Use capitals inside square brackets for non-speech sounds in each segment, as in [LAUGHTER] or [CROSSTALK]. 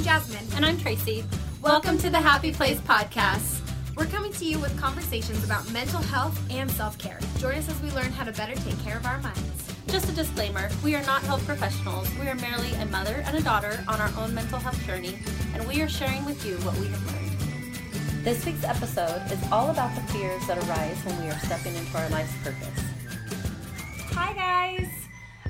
I'm Jasmine. And I'm Tracy. Welcome to the Happi Place Podcast. We're coming to you with conversations about mental health and self care. Join us as we learn how to better take care of our minds. Just a disclaimer we are not health professionals. We are merely a mother and a daughter on our own mental health journey, and we are sharing with you what we have learned. This week's episode is all about the fears that arise when we are stepping into our life's purpose. Hi, guys.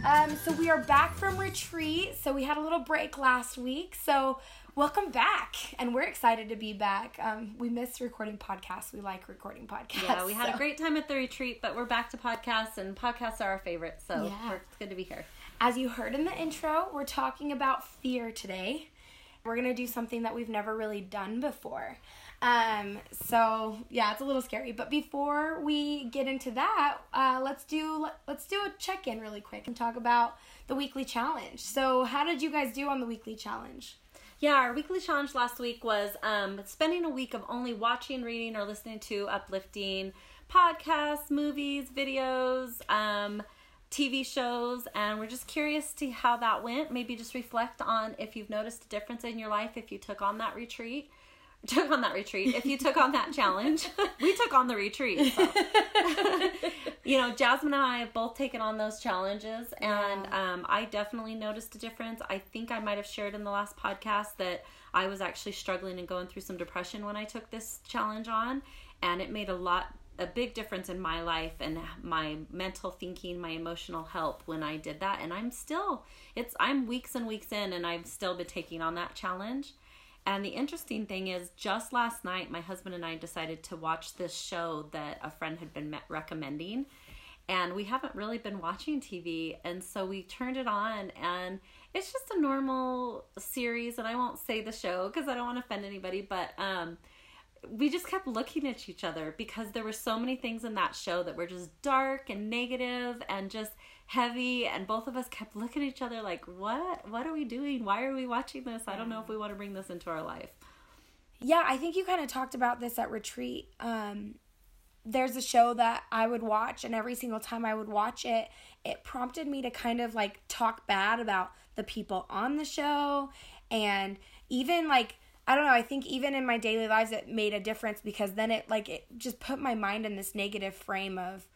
Um, so we are back from retreat. So we had a little break last week. So welcome back, and we're excited to be back. Um, we miss recording podcasts. We like recording podcasts. Yeah, we had so. a great time at the retreat, but we're back to podcasts, and podcasts are our favorite. So Yeah. it's good to be here. As you heard in the intro, we're talking about fear today. We're gonna do something that we've never really done before. Um, so yeah, it's a little scary. But before we get into that, uh, let's do let's do a check in really quick and talk about the weekly challenge. So how did you guys do on the weekly challenge? Yeah, our weekly challenge last week was um, spending a week of only watching, reading, or listening to uplifting podcasts, movies, videos, um, TV shows, and we're just curious to how that went. Maybe just reflect on if you've noticed a difference in your life if you took on that retreat. Took on that retreat. If you took on that challenge, [LAUGHS] we took on the retreat. So. [LAUGHS] you know, Jasmine and I have both taken on those challenges, and um, I definitely noticed a difference. I think I might have shared in the last podcast that I was actually struggling and going through some depression when I took this challenge on, and it made a lot, a big difference in my life and my mental thinking, my emotional health when I did that. And I'm still, it's, I'm weeks and weeks in, and I've still been taking on that challenge. And the interesting thing is, just last night, my husband and I decided to watch this show that a friend had been recommending. And we haven't really been watching TV. And so we turned it on, and it's just a normal series. And I won't say the show because I don't want to offend anybody, but um, we just kept looking at each other because there were so many things in that show that were just dark and negative and just heavy and both of us kept looking at each other like what what are we doing why are we watching this i don't know if we want to bring this into our life Yeah, I think you kind of talked about this at retreat. Um, there's a show that I would watch, and every single time I would watch it, it prompted me to kind of like talk bad about the people on the show, and even like I don't know. I think even in my daily lives, it made a difference because then it like it just put my mind in this negative frame of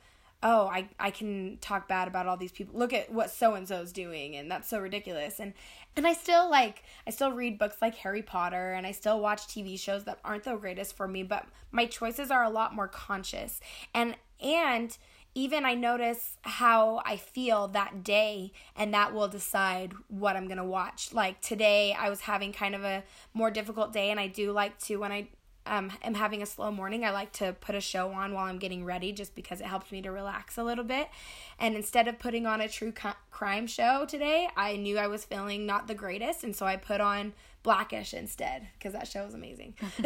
oh I, I can talk bad about all these people. Look at what so and so's doing and that's so ridiculous. And and i still like i still read books like harry potter and i still watch tv shows that aren't the greatest for me but my choices are a lot more conscious. And and even i notice how i feel that day and that will decide what i'm gonna watch. Like today i was having kind of a more difficult day and i do like to when i um, am having a slow morning, I like to put a show on while I'm getting ready just because it helps me to relax a little bit. And instead of putting on a true co- crime show today, I knew I was feeling not the greatest. And so I put on Blackish instead because that show was amazing. [LAUGHS]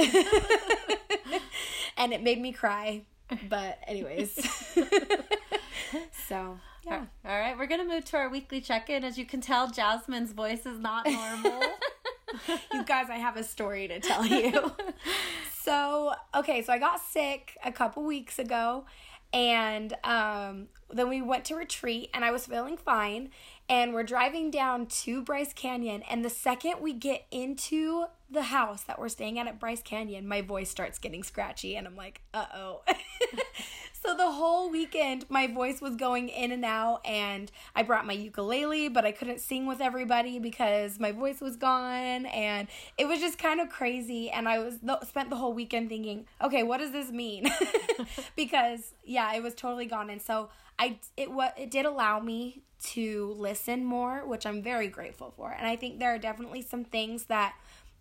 and it made me cry. But, anyways. [LAUGHS] so, yeah. all right we're gonna move to our weekly check-in as you can tell jasmine's voice is not normal [LAUGHS] [LAUGHS] you guys, I have a story to tell you. [LAUGHS] so, okay, so I got sick a couple weeks ago, and um, then we went to retreat, and I was feeling fine. And we're driving down to Bryce Canyon, and the second we get into the house that we're staying at at Bryce Canyon, my voice starts getting scratchy, and I'm like, uh oh. [LAUGHS] so the whole weekend, my voice was going in and out, and I brought my ukulele, but I couldn't sing with everybody because my voice was gone, and it was just kind of crazy. And I was spent the whole weekend thinking, okay, what does this mean? [LAUGHS] because yeah, it was totally gone, and so I it what it did allow me to listen more, which I'm very grateful for, and I think there are definitely some things that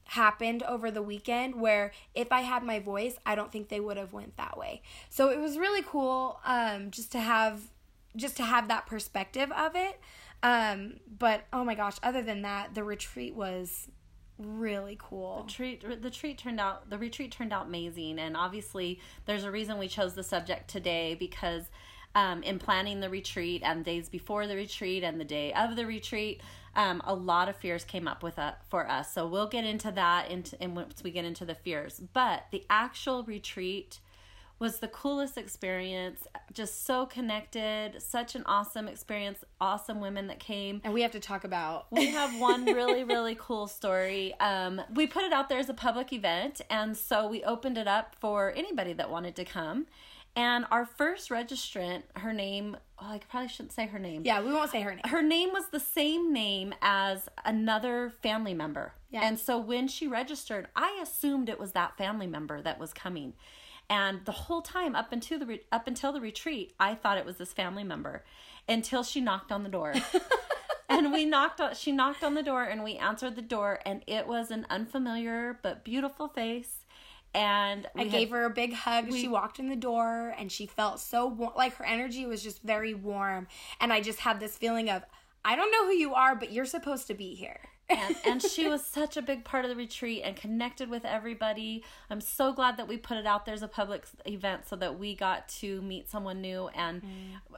happened over the weekend where if I had my voice, I don't think they would have went that way. So it was really cool um, just to have just to have that perspective of it. Um, but oh my gosh, other than that, the retreat was really cool. The treat the treat turned out the retreat turned out amazing and obviously there's a reason we chose the subject today because um, in planning the retreat and days before the retreat and the day of the retreat um, a lot of fears came up with uh, for us so we'll get into that and once we get into the fears but the actual retreat was the coolest experience. Just so connected, such an awesome experience. Awesome women that came. And we have to talk about. we have one really, really cool story. Um, we put it out there as a public event, and so we opened it up for anybody that wanted to come. And our first registrant, her name, oh, I probably shouldn't say her name. Yeah, we won't say her name. Her name was the same name as another family member. Yeah. And so when she registered, I assumed it was that family member that was coming. And the whole time up until the re- up until the retreat, I thought it was this family member until she knocked on the door. [LAUGHS] and we knocked on she knocked on the door and we answered the door and it was an unfamiliar but beautiful face and I gave her a big hug. she walked in the door and she felt so warm. Like her energy was just very warm. And I just had this feeling of, I don't know who you are, but you're supposed to be here and, and she was such a big part of the retreat and connected with everybody. I'm so glad that we put it out there as a public event so that we got to meet someone new and mm.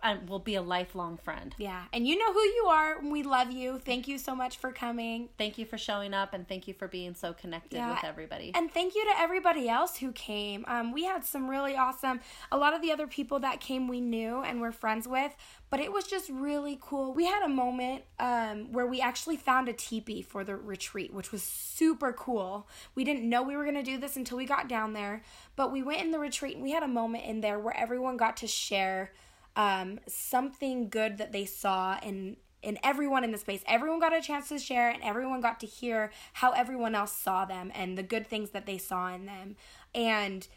and will be a lifelong friend. Yeah, and you know who you are. We love you. Thank you so much for coming. Thank you for showing up and thank you for being so connected yeah. with everybody. And thank you to everybody else who came. Um, we had some really awesome. A lot of the other people that came we knew and we're friends with, but it was just really cool. We had a moment um, where we actually found a teepee for the retreat, which was super cool. We didn't know we were going to do this until we got down there, but we went in the retreat and we had a moment in there where everyone got to share um, something good that they saw and and everyone in the space everyone got a chance to share and everyone got to hear how everyone else saw them and the good things that they saw in them and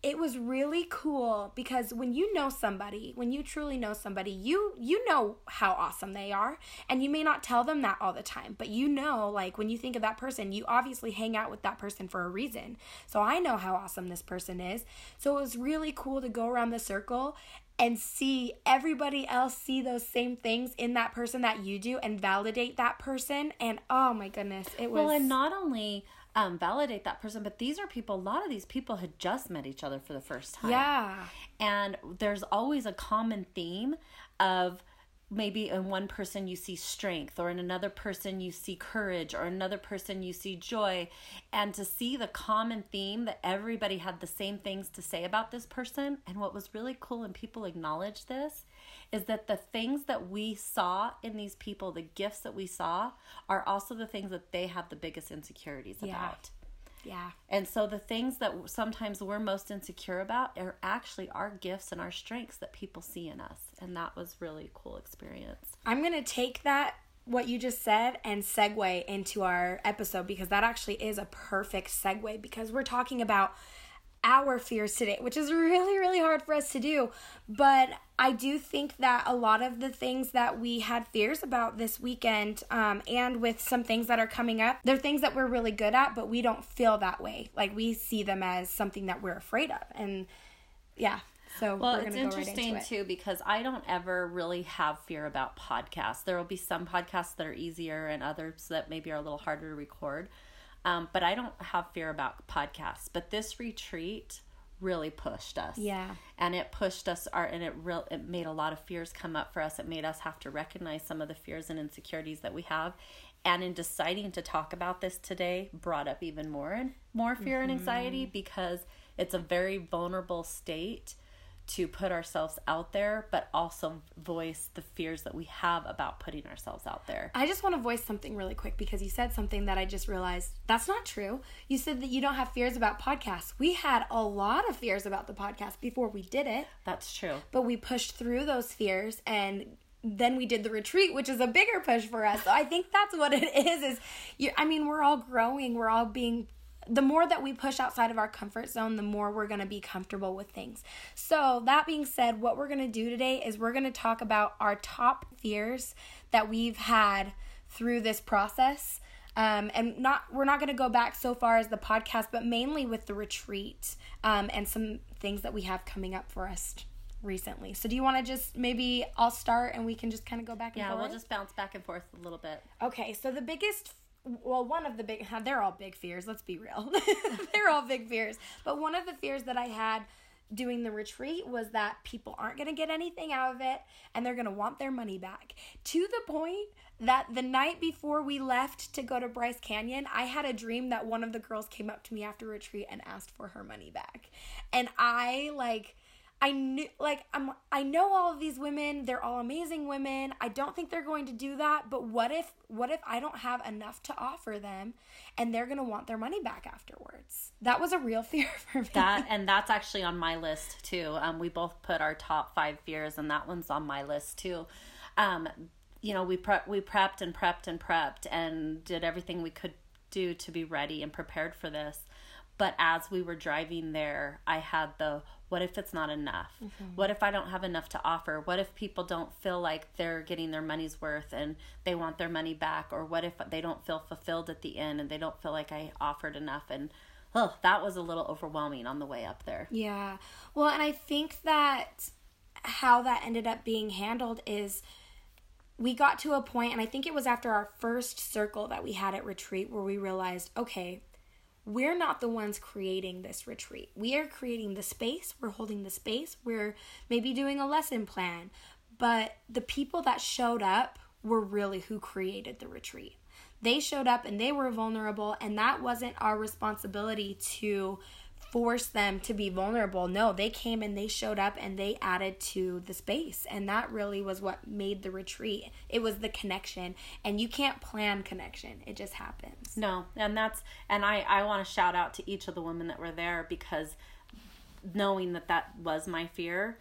it was really cool because when you know somebody when you truly know somebody you you know how awesome they are. And you may not tell them that all the time but you know like when you think of that person you obviously hang out with that person for a reason. So i know how awesome this person is. So it was really cool to go around the circle and see everybody else see those same things in that person that you do and validate that person. And oh my goodness it was well and not only um, validate that person. But these are people, a lot of these people had just met each other for the first time. Yeah. And there's always a common theme of maybe in one person you see strength or in another person you see courage or another person you see joy and to see the common theme that everybody had the same things to say about this person and what was really cool and people acknowledge this is that the things that we saw in these people, the gifts that we saw, are also the things that they have the biggest insecurities yeah. about. Yeah. And so the things that sometimes we're most insecure about are actually our gifts and our strengths that people see in us. And that was really a cool experience. I'm going to take that what you just said and segue into our episode because that actually is a perfect segue because we're talking about our fears today, which is really, really hard for us to do. But I do think that a lot of the things that we had fears about this weekend, um, and with some things that are coming up, they're things that we're really good at, but we don't feel that way. Like we see them as something that we're afraid of. And yeah. So well, it's interesting right it. too because I don't ever really have fear about podcasts. There will be some podcasts that are easier and others that maybe are a little harder to record. Um, but I don't have fear about podcasts. But this retreat really pushed us. Yeah. And it pushed us our and it real it made a lot of fears come up for us. It made us have to recognize some of the fears and insecurities that we have. And in deciding to talk about this today, brought up even more and more fear mm-hmm. and anxiety because it's a very vulnerable state to put ourselves out there, but also voice the fears that we have about putting ourselves out there. I just want to voice something really quick because you said something that I just realized that's not true. You said that you don't have fears about podcasts. We had a lot of fears about the podcast before we did it. That's true. But we pushed through those fears and then we did the retreat which is a bigger push for us so i think that's what it [LAUGHS] is is you i mean we're all growing we're all being the more that we push outside of our comfort zone, the more we're going to be comfortable with things. So, that being said, what we're going to do today is we're going to talk about our top fears that we've had through this process. Um, and not we're not going to go back so far as the podcast, but mainly with the retreat um, and some things that we have coming up for us recently. So do you want to just maybe I'll start and we can just kind of go back and forth? yeah, forth? we'll just bounce back and forth a little bit. Okay, so the biggest well, one of the big, [LAUGHS] they're all big fears, let's be real. [LAUGHS] they're all big fears. But one of the fears that I had doing the retreat was that people aren't going to get anything out of it and they're going to want their money back to the point that the night before we left to go to Bryce Canyon, I had a dream that one of the girls came up to me after retreat and asked for her money back. And I like I knew like I'm I know all of these women, they're all amazing women. I don't think they're going to do that, but what if what if I don't have enough to offer them and they're going to want their money back afterwards? That was a real [LAUGHS] fear for me. That and that's actually on my list too. Um we both put our top 5 fears and that one's on my list too. Um you know, we pre- we prepped and prepped and prepped and did everything we could do to be ready and prepared for this. But as we were driving there, I had the what if it's not enough? Mm-hmm. What if I don't have enough to offer? What if people don't feel like they're getting their money's worth and they want their money back? Or what if they don't feel fulfilled at the end and they don't feel like I offered enough? And oh, that was a little overwhelming on the way up there. Yeah. Well, and I think that how that ended up being handled is we got to a point, and I think it was after our first circle that we had at retreat where we realized, okay, we're not the ones creating this retreat. We are creating the space, we're holding the space, we're maybe doing a lesson plan, but the people that showed up were really who created the retreat. They showed up and they were vulnerable, and that wasn't our responsibility to force them to be vulnerable. No, they came and they showed up and they added to the space. And that really was what made the retreat. It was the connection. And you can't plan connection, it just happens. No, and that's, and I, I want to shout out to each of the women that were there because knowing that that was my fear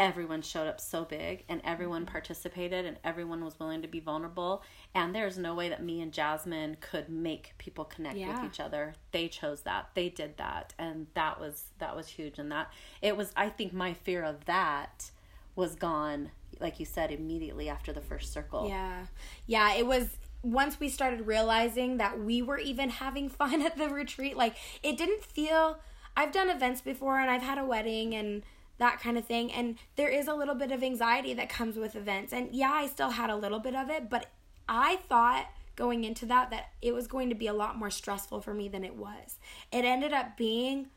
everyone showed up so big and everyone mm-hmm. participated and everyone was willing to be vulnerable and there's no way that me and Jasmine could make people connect yeah. with each other. They chose that. They did that and that was that was huge and that it was I think my fear of that was gone like you said immediately after the first circle. Yeah. Yeah, it was once we started realizing that we were even having [LAUGHS] fun at the retreat like it didn't feel I've done events before and I've had a wedding and that kind of thing. And there is a little bit of anxiety that comes with events. And yeah, I still had a little bit of it, but I thought going into that that it was going to be a lot more stressful for me than it was. It ended up being,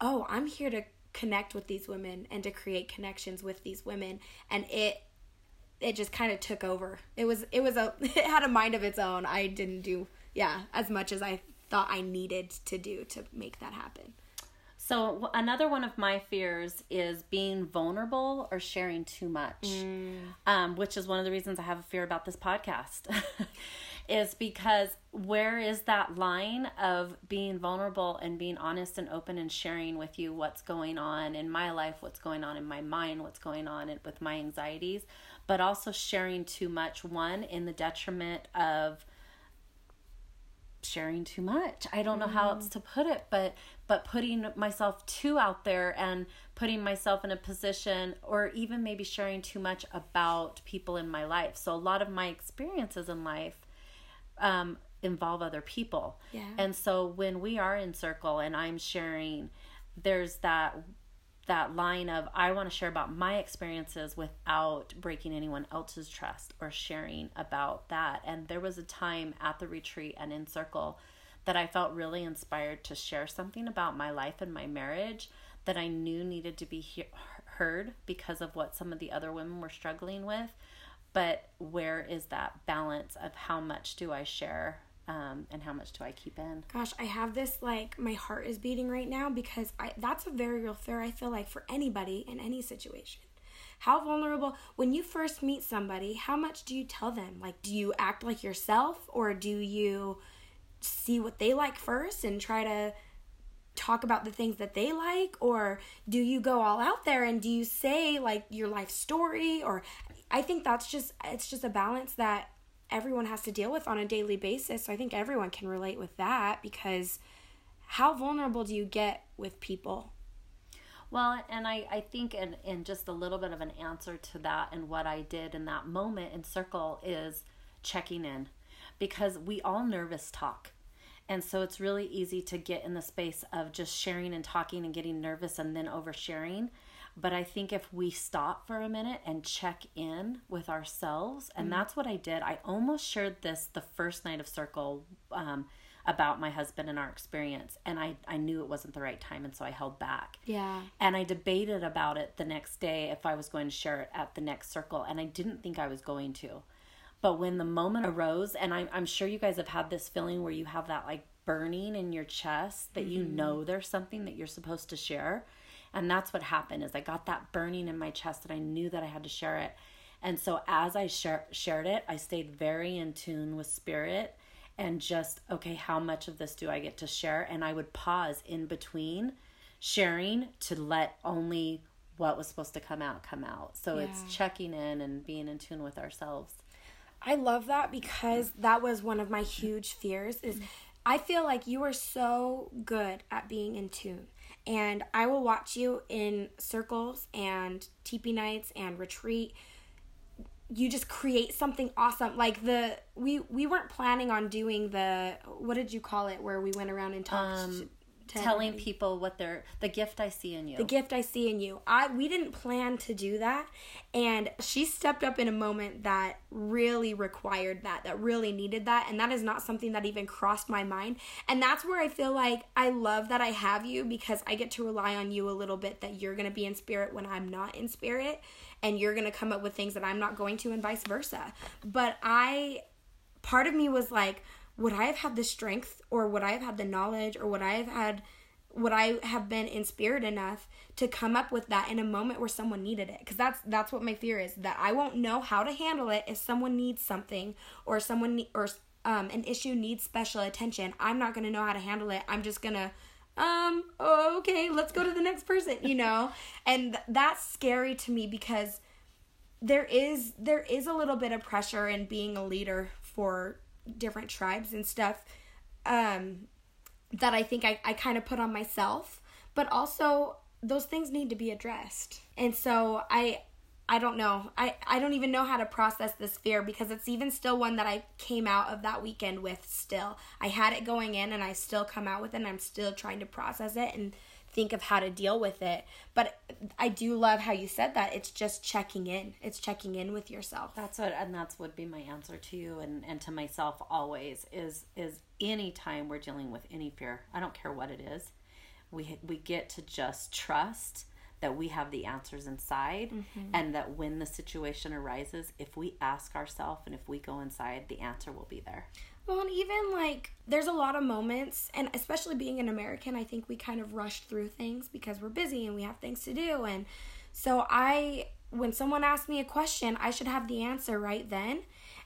oh, I'm here to connect with these women and to create connections with these women and it it just kind of took over. It was it was a [LAUGHS] it had a mind of its own. I didn't do yeah, as much as I thought I needed to do to make that happen. So another one of my fears is being vulnerable or sharing too much, mm. um, which is one of the reasons I have a fear about this podcast. [LAUGHS] is because where is that line of being vulnerable and being honest and open and sharing with you what's going on in my life, what's going on in my mind, what's going on with my anxieties, but also sharing too much, one, in the detriment of sharing too much. I don't know how else mm. to put it, but but putting myself too out there and putting myself in a position or even maybe sharing too much about people in my life. So a lot of my experiences in life um, involve other people. Yeah. And so when we are in circle and I'm sharing, there's that that line of I want to share about my experiences without breaking anyone else's trust or sharing about that. And there was a time at the retreat and in circle that I felt really inspired to share something about my life and my marriage that I knew needed to be he- heard because of what some of the other women were struggling with. But where is that balance of how much do I share um, and how much do I keep in? Gosh, I have this like my heart is beating right now because I that's a very real fear I feel like for anybody in any situation. How vulnerable when you first meet somebody, how much do you tell them? Like do you act like yourself or do you see what they like first and try to talk about the things that they like or do you go all out there and do you say like your life story or I think that's just it's just a balance that everyone has to deal with on a daily basis. So I think everyone can relate with that because how vulnerable do you get with people? Well, and I, I think in, in just a little bit of an answer to that and what I did in that moment in Circle is checking in because we all nervous talk. And so it's really easy to get in the space of just sharing and talking and getting nervous and then oversharing. But I think if we stop for a minute and check in with ourselves, and mm-hmm. that's what I did. I almost shared this the first night of Circle um, about my husband and our experience, and I, I knew it wasn't the right time, and so I held back. Yeah. And I debated about it the next day if I was going to share it at the next Circle, and I didn't think I was going to. But when the moment arose, and I'm, I'm sure you guys have had this feeling where you have that like burning in your chest that mm-hmm. you know there's something that you're supposed to share. And that's what happened is I got that burning in my chest and I knew that I had to share it. And so as I share, shared it, I stayed very in tune with spirit and just, okay, how much of this do I get to share? And I would pause in between sharing to let only what was supposed to come out come out. So yeah. it's checking in and being in tune with ourselves. I love that because that was one of my huge fears is I feel like you are so good at being in tune. And I will watch you in circles and teepee nights and retreat you just create something awesome like the we we weren't planning on doing the what did you call it where we went around and talked um, telling people what they're the gift I see in you. The gift I see in you. I we didn't plan to do that and she stepped up in a moment that really required that that really needed that and that is not something that even crossed my mind. And that's where I feel like I love that I have you because I get to rely on you a little bit that you're going to be in spirit when I'm not in spirit and you're going to come up with things that I'm not going to and vice versa. But I part of me was like would I have had the strength or would I have had the knowledge or would I have had would I have been in spirit enough to come up with that in a moment where someone needed it? Because that's that's what my fear is that I won't know how to handle it if someone needs something or someone or um, an issue needs special attention. I'm not gonna know how to handle it. I'm just gonna um oh, okay let's go to the next person you know [LAUGHS] and th- that's scary to me because there is there is a little bit of pressure in being a leader for different tribes and stuff um, that I think I, I kind of put on myself. But also, those things need to be addressed. And so I I don't know. I, I don't even know how to process this fear because it's even still one that I came out of that weekend with still. I had it going in and I still come out with it and I'm still trying to process it and think of how to deal with it. But I do love how you said that. It's just checking in. It's checking in with yourself. That's what and that's would be my answer to you and, and to myself always is is any time we're dealing with any fear, I don't care what it is, we we get to just trust that we have the answers inside mm-hmm. and that when the situation arises if we ask ourselves and if we go inside the answer will be there well, and even like there's a lot of moments, and especially being an American, I think we kind of rush through things because we're busy and we have things to do. And so, I, when someone asks me a question, I should have the answer right then.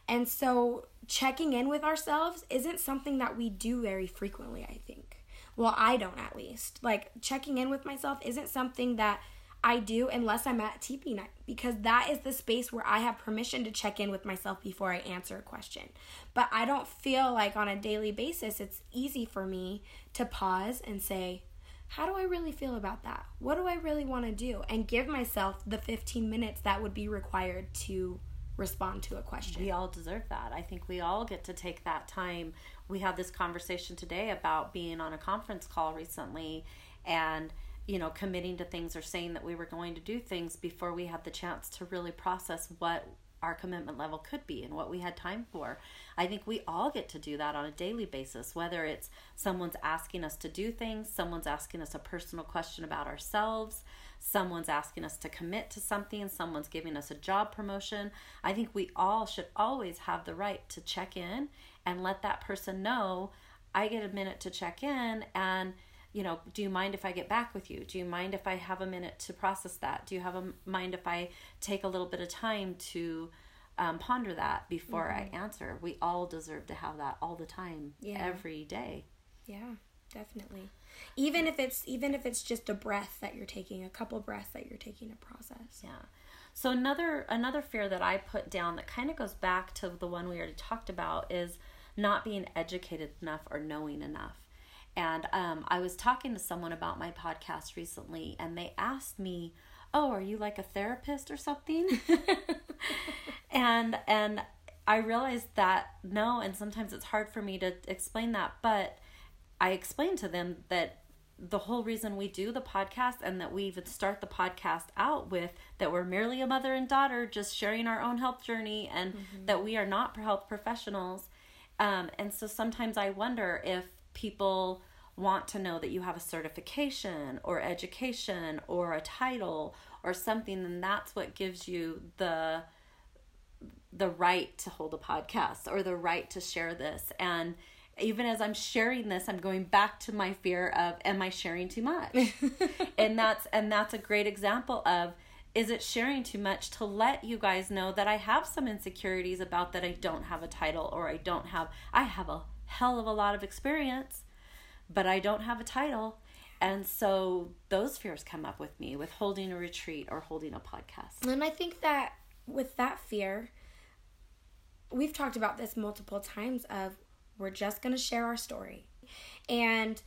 And so, checking in with ourselves isn't something that we do very frequently, I think. Well, I don't at least. Like, checking in with myself isn't something that I do unless I'm at teepee night because that is the space where I have permission to check in with myself before I answer a question. But I don't feel like on a daily basis it's easy for me to pause and say, how do I really feel about that? What do I really want to do? And give myself the 15 minutes that would be required to respond to a question. We all deserve that. I think we all get to take that time. We had this conversation today about being on a conference call recently and you know, committing to things or saying that we were going to do things before we had the chance to really process what our commitment level could be and what we had time for. I think we all get to do that on a daily basis, whether it's someone's asking us to do things, someone's asking us a personal question about ourselves, someone's asking us to commit to something, someone's giving us a job promotion. I think we all should always have the right to check in and let that person know I get a minute to check in and you know, do you mind if I get back with you? Do you mind if I have a minute to process that? Do you have a mind if I take a little bit of time to um, ponder that before mm-hmm. I answer? We all deserve to have that all the time, yeah. every day. Yeah, definitely. Even if it's even if it's just a breath that you're taking, a couple breaths that you're taking to process. Yeah. So another another fear that I put down that kind of goes back to the one we already talked about is not being educated enough or knowing enough. And um, I was talking to someone about my podcast recently, and they asked me, "Oh, are you like a therapist or something?" [LAUGHS] and and I realized that no, and sometimes it's hard for me to explain that, but I explained to them that the whole reason we do the podcast and that we even start the podcast out with that we're merely a mother and daughter just sharing our own health journey and mm-hmm. that we are not health professionals um, and so sometimes i wonder if people want to know that you have a certification or education or a title or something then that's what gives you the the right to hold a podcast or the right to share this and even as I'm sharing this, I'm going back to my fear of am I sharing too much? [LAUGHS] and that's and that's a great example of is it sharing too much to let you guys know that I have some insecurities about that I don't have a title or I don't have I have a hell of a lot of experience, but I don't have a title. And so those fears come up with me with holding a retreat or holding a podcast. And I think that with that fear, we've talked about this multiple times of we're just going to share our story. And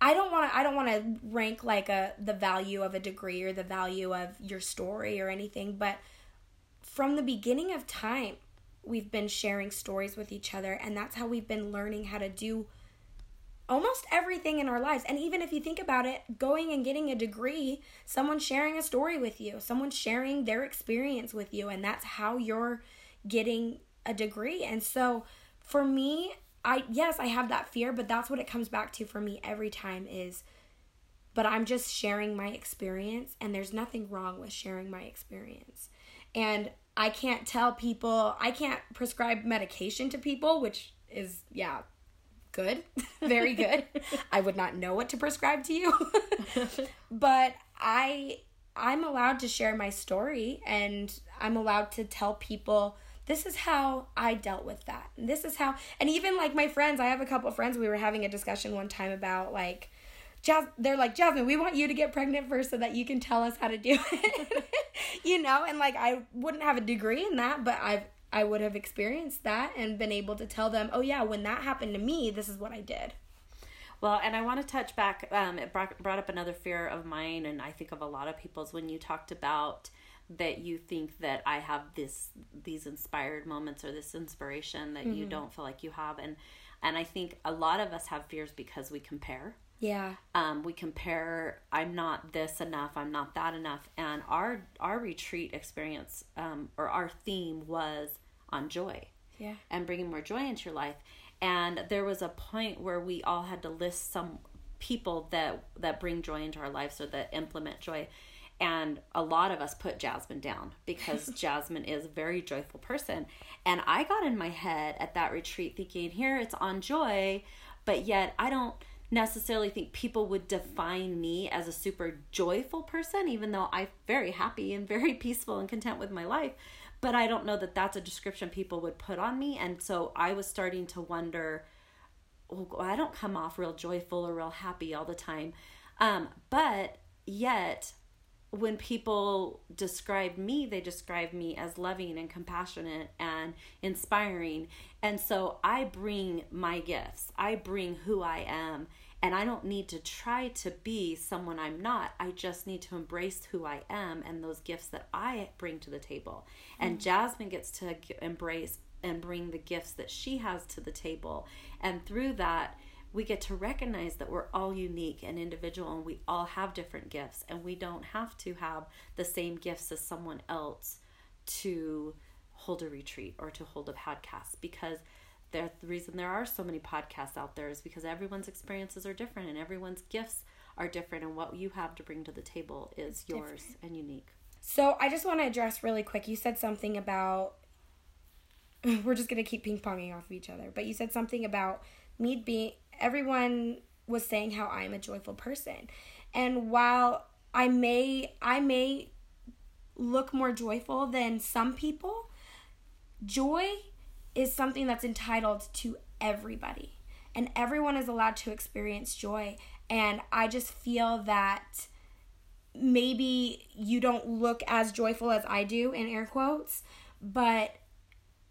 I don't want to I don't want to rank like a the value of a degree or the value of your story or anything, but from the beginning of time, we've been sharing stories with each other and that's how we've been learning how to do almost everything in our lives. And even if you think about it, going and getting a degree, someone sharing a story with you, someone sharing their experience with you, and that's how you're getting a degree. And so for me, I yes, I have that fear, but that's what it comes back to for me every time is but I'm just sharing my experience and there's nothing wrong with sharing my experience. And I can't tell people, I can't prescribe medication to people, which is yeah, good. [LAUGHS] Very good. I would not know what to prescribe to you. [LAUGHS] but I I'm allowed to share my story and I'm allowed to tell people this is how I dealt with that. And this is how, and even like my friends, I have a couple of friends, we were having a discussion one time about like, they're like, Jasmine, we want you to get pregnant first so that you can tell us how to do [LAUGHS] it. you know, and like I wouldn't have a degree in that, but I've I would have experienced that and been able to tell them, oh yeah, when that happened to me, this is what I did. Well, and I want to touch back. Um, it brought, brought up another fear of mine, and I think of a lot of people's when you talked about that you think that I have this these inspired moments or this inspiration that mm-hmm. you don't feel like you have and and I think a lot of us have fears because we compare. Yeah. Um, we compare I'm not this enough, I'm not that enough. And our our retreat experience um, or our theme was on joy. Yeah. And bringing more joy into your life. And there was a point where we all had to list some people that that bring joy into our lives or that implement joy and a lot of us put Jasmine down because [LAUGHS] Jasmine is a very joyful person. And I got in my head at that retreat thinking, here it's on joy, but yet I don't necessarily think people would define me as a super joyful person, even though I'm very happy and very [LAUGHS] peaceful and content with my life. But I don't know that that's a description people would put on me. And so I was starting to wonder, oh, I don't come off real joyful or real happy all the time. Um, but yet when people describe me, they describe me as loving and compassionate and inspiring. And so I bring my gifts, I bring who I am. And I don't need to try to be someone I'm not. I just need to embrace who I am and those gifts that I bring to the table. And mm-hmm. Jasmine gets to embrace and bring the gifts that she has to the table. And through that, we get to recognize that we're all unique and individual and we all have different gifts and we don't have to have the same gifts as someone else to hold a retreat or to hold a podcast because the reason there are so many podcasts out there is because everyone's experiences are different and everyone's gifts are different and what you have to bring to the table is yours different. and unique. So I just want to address really quick. You said something about [LAUGHS] we're just gonna keep ping ponging off of each other, but you said something about me being everyone was saying how I'm a joyful person. And while I may I may look more joyful than some people, joy is something that's entitled to everybody. And everyone is allowed to experience joy. And I just feel that maybe you don't look as joyful as I do in air quotes, but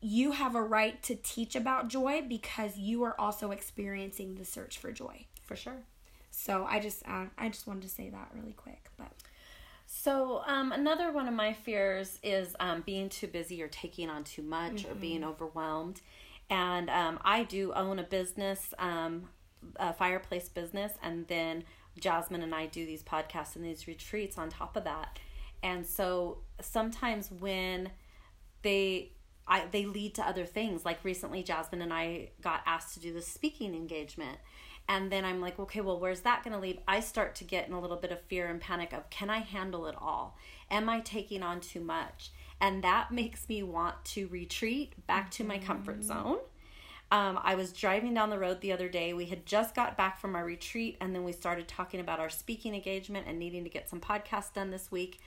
you have a right to teach about joy because you are also experiencing the search for joy. For sure. So I just uh, I just wanted to say that really quick, but so um, another one of my fears is um, being too busy or taking on too much mm-hmm. or being overwhelmed. And um, I do own a business, um, a fireplace business, and then Jasmine and I do these podcasts and these retreats on top of that. And so sometimes when they I, they lead to other things. Like recently, Jasmine and I got asked to do this speaking engagement. And then I'm like, okay, well, where's that going to lead? I start to get in a little bit of fear and panic of can I handle it all? Am I taking on too much? And that makes me want to retreat back to my comfort zone. Um, I was driving down the road the other day. We had just got back from our retreat, and then we started talking about our speaking engagement and needing to get some podcasts done this week.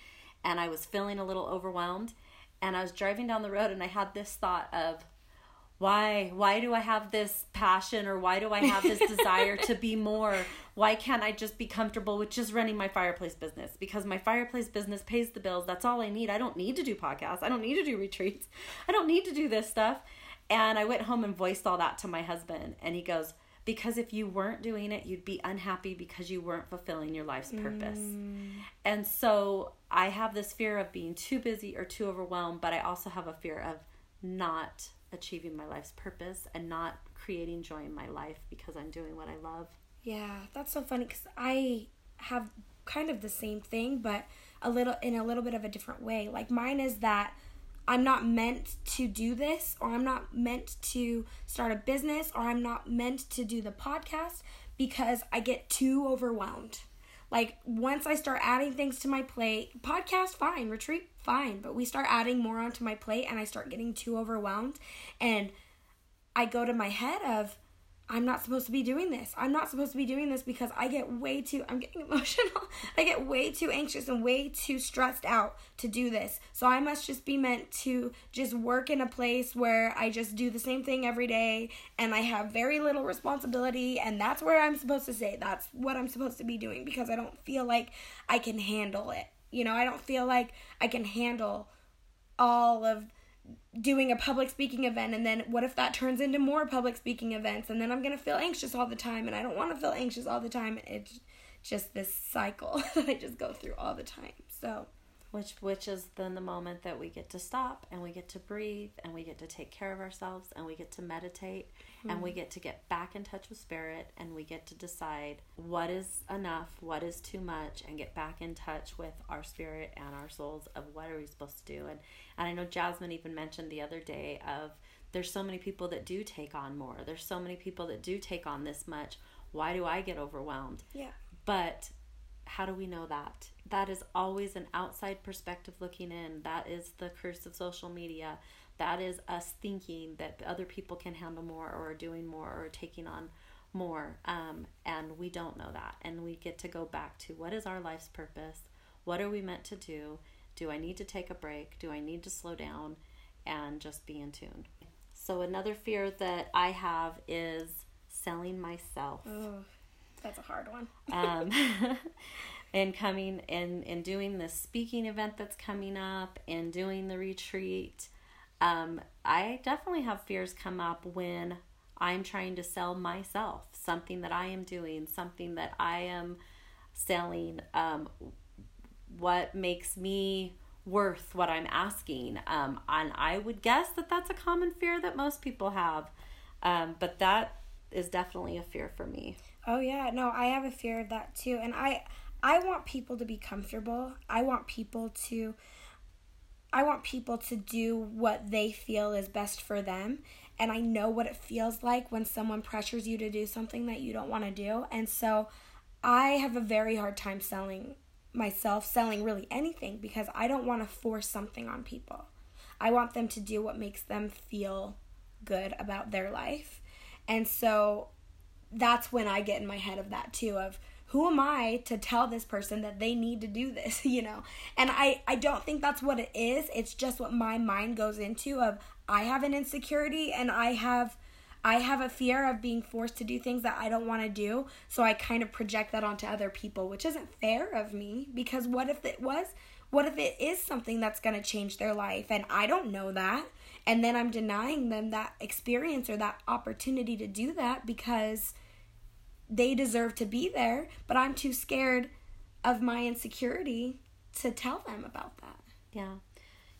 And I was feeling a little overwhelmed. And I was driving down the road, and I had this thought of, why why do i have this passion or why do i have this [LAUGHS] desire to be more? Why can't i just be comfortable with just running my fireplace business? Because my fireplace business pays the bills. That's all i need. I don't need to do podcasts. I don't need to do retreats. I don't need to do this stuff. And i went home and voiced all that to my husband. And he goes because if you weren't doing it you'd be unhappy because you weren't fulfilling your life's purpose. Mm. and so i have this fear of being too busy or too overwhelmed but i also have a fear of not achieving my life's purpose and not creating joy in my life because I'm doing what I love. Yeah, that's so funny because I have kind of the same thing, but a little in a little bit of a different way. Like mine is that I'm not meant to do this, or I'm not meant to start a business, or I'm not meant to do the podcast because I get too overwhelmed. Like once I start adding things to my plate, podcast fine, retreat fine, but we start adding more onto my plate and I start getting too overwhelmed and I go to my head of I'm not supposed to be doing this. I'm not supposed to be doing this because I get way too, I'm getting [LAUGHS] emotional. I get way too anxious and way too stressed out to do this. So I must just be meant to just work in a place where I just do the same thing every day and I have very little responsibility. And that's where I'm supposed to say that's what I'm supposed to be doing because I don't feel like I can handle it. You know, I don't feel like I can handle all of doing a public speaking event and then what if that turns into more public speaking events? And then I'm going to feel anxious all the time and I don't want to feel anxious all the time. It's just this cycle [LAUGHS] that I just go through all the time. So which which is then the moment that we get to stop and we get to breathe and we get to take care of ourselves and we get to meditate mm-hmm. and we hmm. get to get back in touch with spirit and we get to decide what is enough what is too much and get back in touch with our spirit and our souls of what are we supposed to do and and I know Jasmine even mentioned the other day of there's so many people that do take on more there's so many people that do take on this much why do I get overwhelmed yeah but how do we know that? That is always an outside perspective looking in. That is the curse of social media. That is us thinking that other people can handle more or are doing more or taking on more. Um, and we don't know that. And we get to go back to what is our life's purpose? What are we meant to do? Do I need to take a break? Do I need to slow down and just be in tune? So, another fear that I have is selling myself. That's a hard one. [LAUGHS] um, [LAUGHS] and coming and, and doing the speaking event that's coming up and doing the retreat. Um, I definitely have fears come up when I'm trying to sell myself, something that I am doing, something that I am selling, um, what makes me worth what I'm asking. Um, and I would guess that that's a common fear that most people have. Um, but that is definitely a fear for me. Oh yeah, no, I have a fear of that too. And I I want people to be comfortable. I want people to I want people to do what they feel is best for them. And I know what it feels like when someone pressures you to do something that you don't want to do. And so I have a very hard time selling myself, selling really anything because I don't want to force something on people. I want them to do what makes them feel good about their life. And so that's when I get in my head of that too of who am I to tell this person that they need to do this, [LAUGHS] you know? And I I don't think that's what it is. It's just what my mind goes into of I have an insecurity and I have I have a fear of being forced to do things that I don't want to do, so I kind of project that onto other people, which isn't fair of me because what if it was? What if it is something that's going to change their life and I don't know that? And then I'm denying them that experience or that opportunity to do that because they deserve to be there, but I'm too scared of my insecurity to tell them about that. Yeah.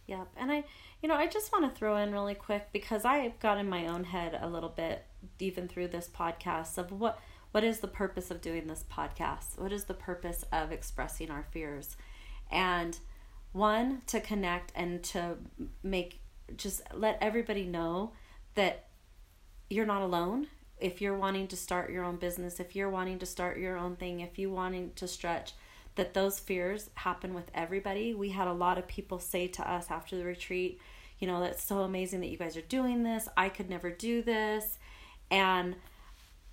Yep. And I, you know, I just want to throw in really quick because I've got in my own head a little bit, even through this podcast, of what what is the purpose of doing this podcast? What is the purpose of expressing our fears? And one, to connect and to make just let everybody know that you're not alone. If you're wanting to start your own business, if you're wanting to start your own thing, if you wanting to stretch, that those fears happen with everybody. We had a lot of people say to us after the retreat, you know, that's so amazing that you guys are doing this. I could never do this. And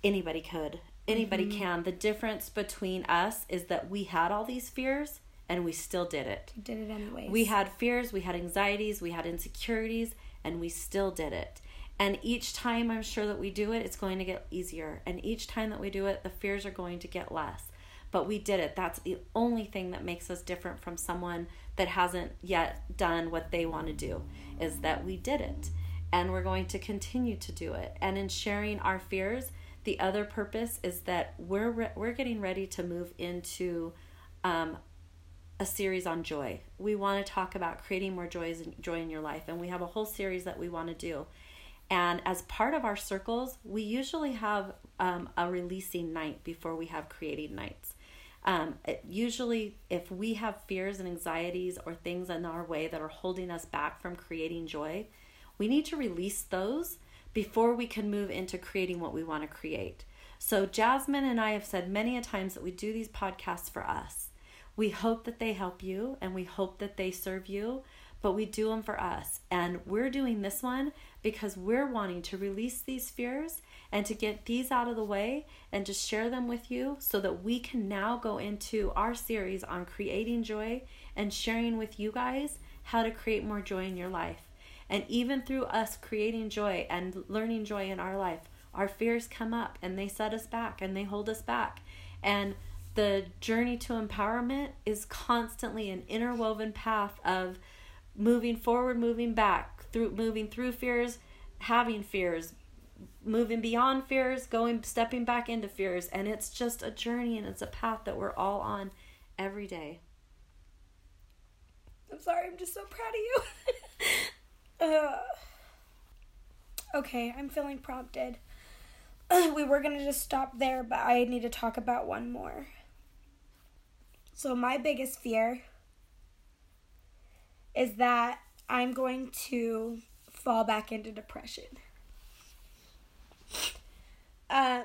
anybody could. Anybody mm-hmm. can. The difference between us is that we had all these fears and we still did it. We did it anyways. We had fears, we had anxieties, we had insecurities, and we still did it. And each time I'm sure that we do it, it's going to get easier. And each time that we do it, the fears are going to get less. But we did it. That's the only thing that makes us different from someone that hasn't yet done what they want to do, is that we did it. And we're going to continue to do it. And in sharing our fears, the other purpose is that we're re- we're getting ready to move into um, a series on joy. We want to talk about creating more joys and joy in your life, and we have a whole series that we want to do. And as part of our circles, we usually have um, a releasing night before we have creating nights. Um, it, usually, if we have fears and anxieties or things in our way that are holding us back from creating joy, we need to release those before we can move into creating what we want to create. So, Jasmine and I have said many a times that we do these podcasts for us. We hope that they help you and we hope that they serve you, but we do them for us. And we're doing this one because we're wanting to release these fears and to get these out of the way and to share them with you so that we can now go into our series on creating joy and sharing with you guys how to create more joy in your life. And even through us creating joy and learning joy in our life, our fears come up and they set us back and they hold us back. And the journey to empowerment is constantly an interwoven path of moving forward, moving back, through moving through fears, having fears, moving beyond fears, going stepping back into fears, and it's just a journey and it's a path that we're all on every day. I'm sorry, I'm just so proud of you. [LAUGHS] uh, okay, I'm feeling prompted. [CLEARS THROAT] we were going to just stop there, but I need to talk about one more. So, my biggest fear is that I'm going to fall back into depression. Uh,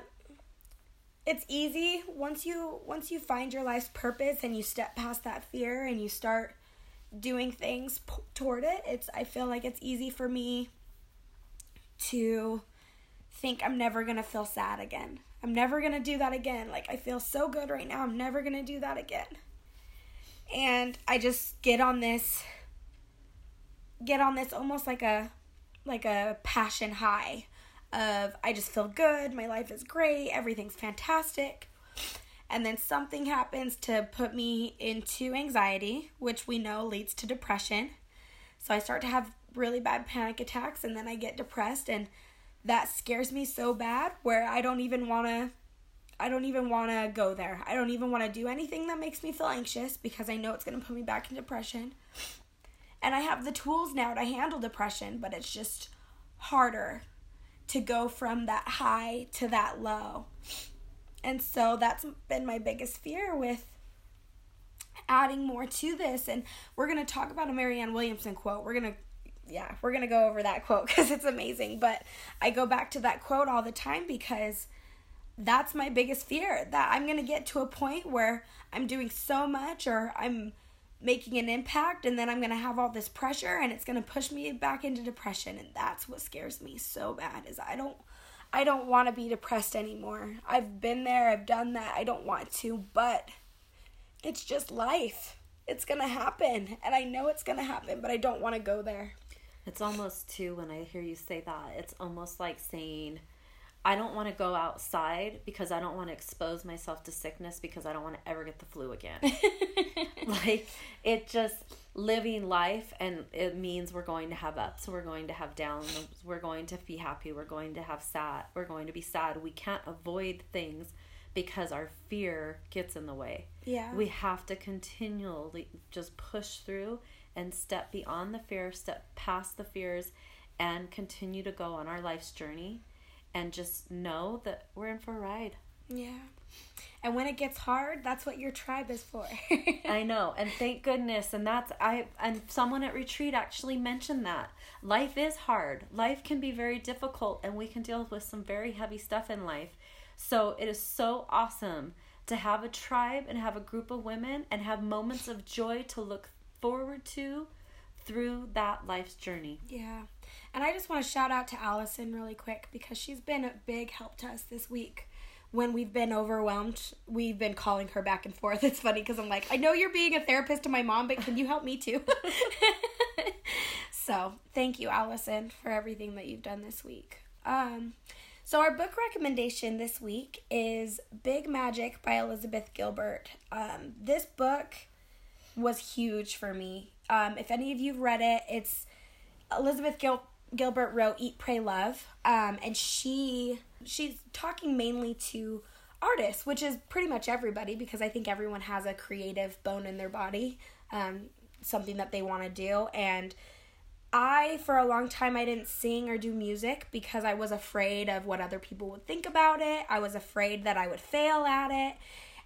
it's easy once you once you find your life's purpose and you step past that fear and you start doing things p- toward it. It's I feel like it's easy for me to think I'm never going to feel sad again. I'm never going to do that again. Like I feel so good right now. I'm never going to do that again. And I just get on this get on this almost like a like a passion high of I just feel good, my life is great, everything's fantastic. And then something happens to put me into anxiety, which we know leads to depression. So I start to have really bad panic attacks and then I get depressed and that scares me so bad where I don't even want to I don't even want to go there. I don't even want to do anything that makes me feel anxious because I know it's going to put me back in depression. And I have the tools now to handle depression, but it's just harder to go from that high to that low. And so that's been my biggest fear with adding more to this. And we're going to talk about a Marianne Williamson quote. We're going to yeah, we're going to go over that quote [LAUGHS] because it's amazing. But I go back to that quote all the time because that's my biggest fear that I'm going to get to a point where I'm doing so much or I'm making an impact and then I'm going to have all this pressure and it's going to push me back into depression and that's what scares me so bad is I don't I don't want to be depressed anymore. I've been there, I've done that. I don't want to, but it's just life. It's going to happen and I know it's going to happen, but I don't want to go there. It's almost too when I hear you say that, it's almost like saying I don't want to go outside because I don't want to expose myself to sickness because I don't want to ever get the flu again. [LAUGHS] like it just living life and it means we're going to have ups, we're going to have downs, we're going to be happy, we're going to have sad, we're going to be sad. We can't avoid things because our fear gets in the way. Yeah. We have to continually just push through and step beyond the fear, step past the fears and continue to go on our life's journey and just know that we're in for a ride. Yeah. And when it gets hard, that's what your tribe is for. [LAUGHS] I know. And thank goodness. And that's I and someone at retreat actually mentioned that. Life is hard. Life can be very difficult and we can deal with some very heavy stuff in life. So it is so awesome to have a tribe and have a group of women and have moments of joy to look forward to through that life's journey. Yeah. And I just want to shout out to Allison really quick because she's been a big help to us this week. When we've been overwhelmed, we've been calling her back and forth. [LAUGHS] It's funny because I'm like, I know you're being a therapist to my mom, but can you help me too? [LAUGHS] so, thank you, Allison, for everything that you've done this week. Um, so, our book recommendation this week is Big Magic by Elizabeth Gilbert. Um, this book was huge for me. Um, if any of you've read it, it's Elizabeth Gil- Gilbert wrote Eat, Pray, Love, um, and she she's talking mainly to artists, which is pretty much everybody because I think everyone has a creative bone in their body, um, something that they want to do, and I, for a long time, I didn't sing or do music because I was afraid of what other people would think about it. I was afraid that I would fail at it.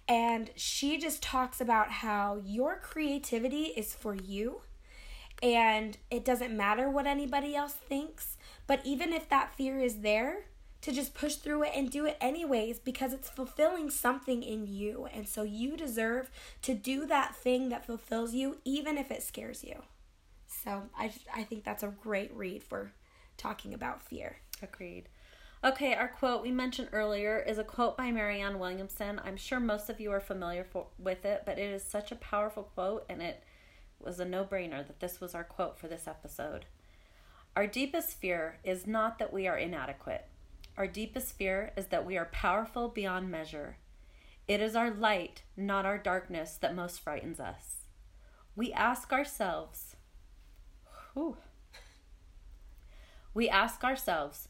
And she just talks about how your creativity is for you and it doesn't matter what anybody else thinks. But even if that fear is there, to just push through it and do it anyways because it's fulfilling something in you. And so you deserve to do that thing that fulfills you, even if it scares you. So I, I think that's a great read for talking about fear. Agreed. Okay, our quote we mentioned earlier is a quote by Marianne Williamson. I'm sure most of you are familiar for, with it, but it is such a powerful quote, and it was a no brainer that this was our quote for this episode. Our deepest fear is not that we are inadequate. Our deepest fear is that we are powerful beyond measure. It is our light, not our darkness, that most frightens us. We ask ourselves, whew, we ask ourselves,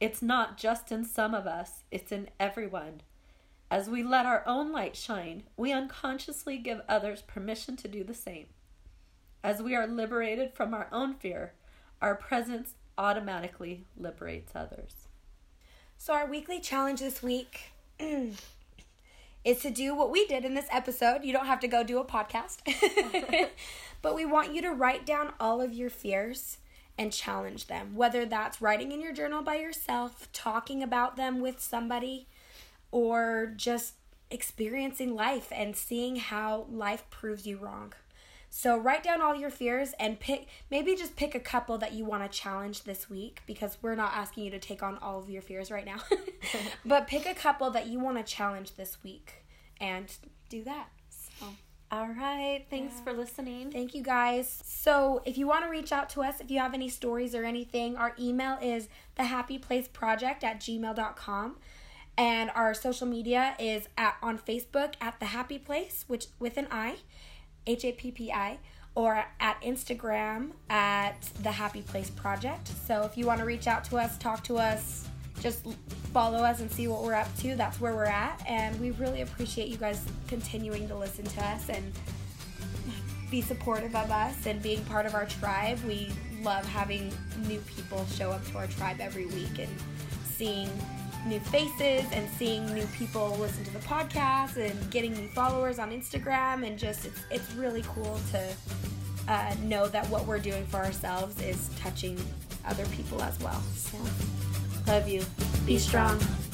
It's not just in some of us, it's in everyone. As we let our own light shine, we unconsciously give others permission to do the same. As we are liberated from our own fear, our presence automatically liberates others. So, our weekly challenge this week [CLEARS THROAT] is to do what we did in this episode. You don't have to go do a podcast, [LAUGHS] [LAUGHS] but we want you to write down all of your fears and challenge them, whether that's writing in your journal by yourself, talking about them with somebody, or just experiencing life and seeing how life proves you wrong. So write down all your fears and pick maybe just pick a couple that you want to challenge this week because we're not asking you to take on all of your fears right now. [LAUGHS] but pick a couple that you want to challenge this week and do that. So all right. Thanks yeah. for listening. Thank you guys. So, if you want to reach out to us, if you have any stories or anything, our email is thehappiplaceproject at gmail.com. And our social media is at on Facebook at the Happi Place, which with an I, H A P P I, or at Instagram at the Happi Place Project. So, if you want to reach out to us, talk to us, just follow us and see what we're up to. That's where we're at. And we really appreciate you guys continuing to listen to us and be supportive of us and being part of our tribe. We love having new people show up to our tribe every week and seeing new faces and seeing new people listen to the podcast and getting new followers on Instagram and just it's it's really cool to uh, know that what we're doing for ourselves is touching other people as well. So Love you. Be, Be strong. strong.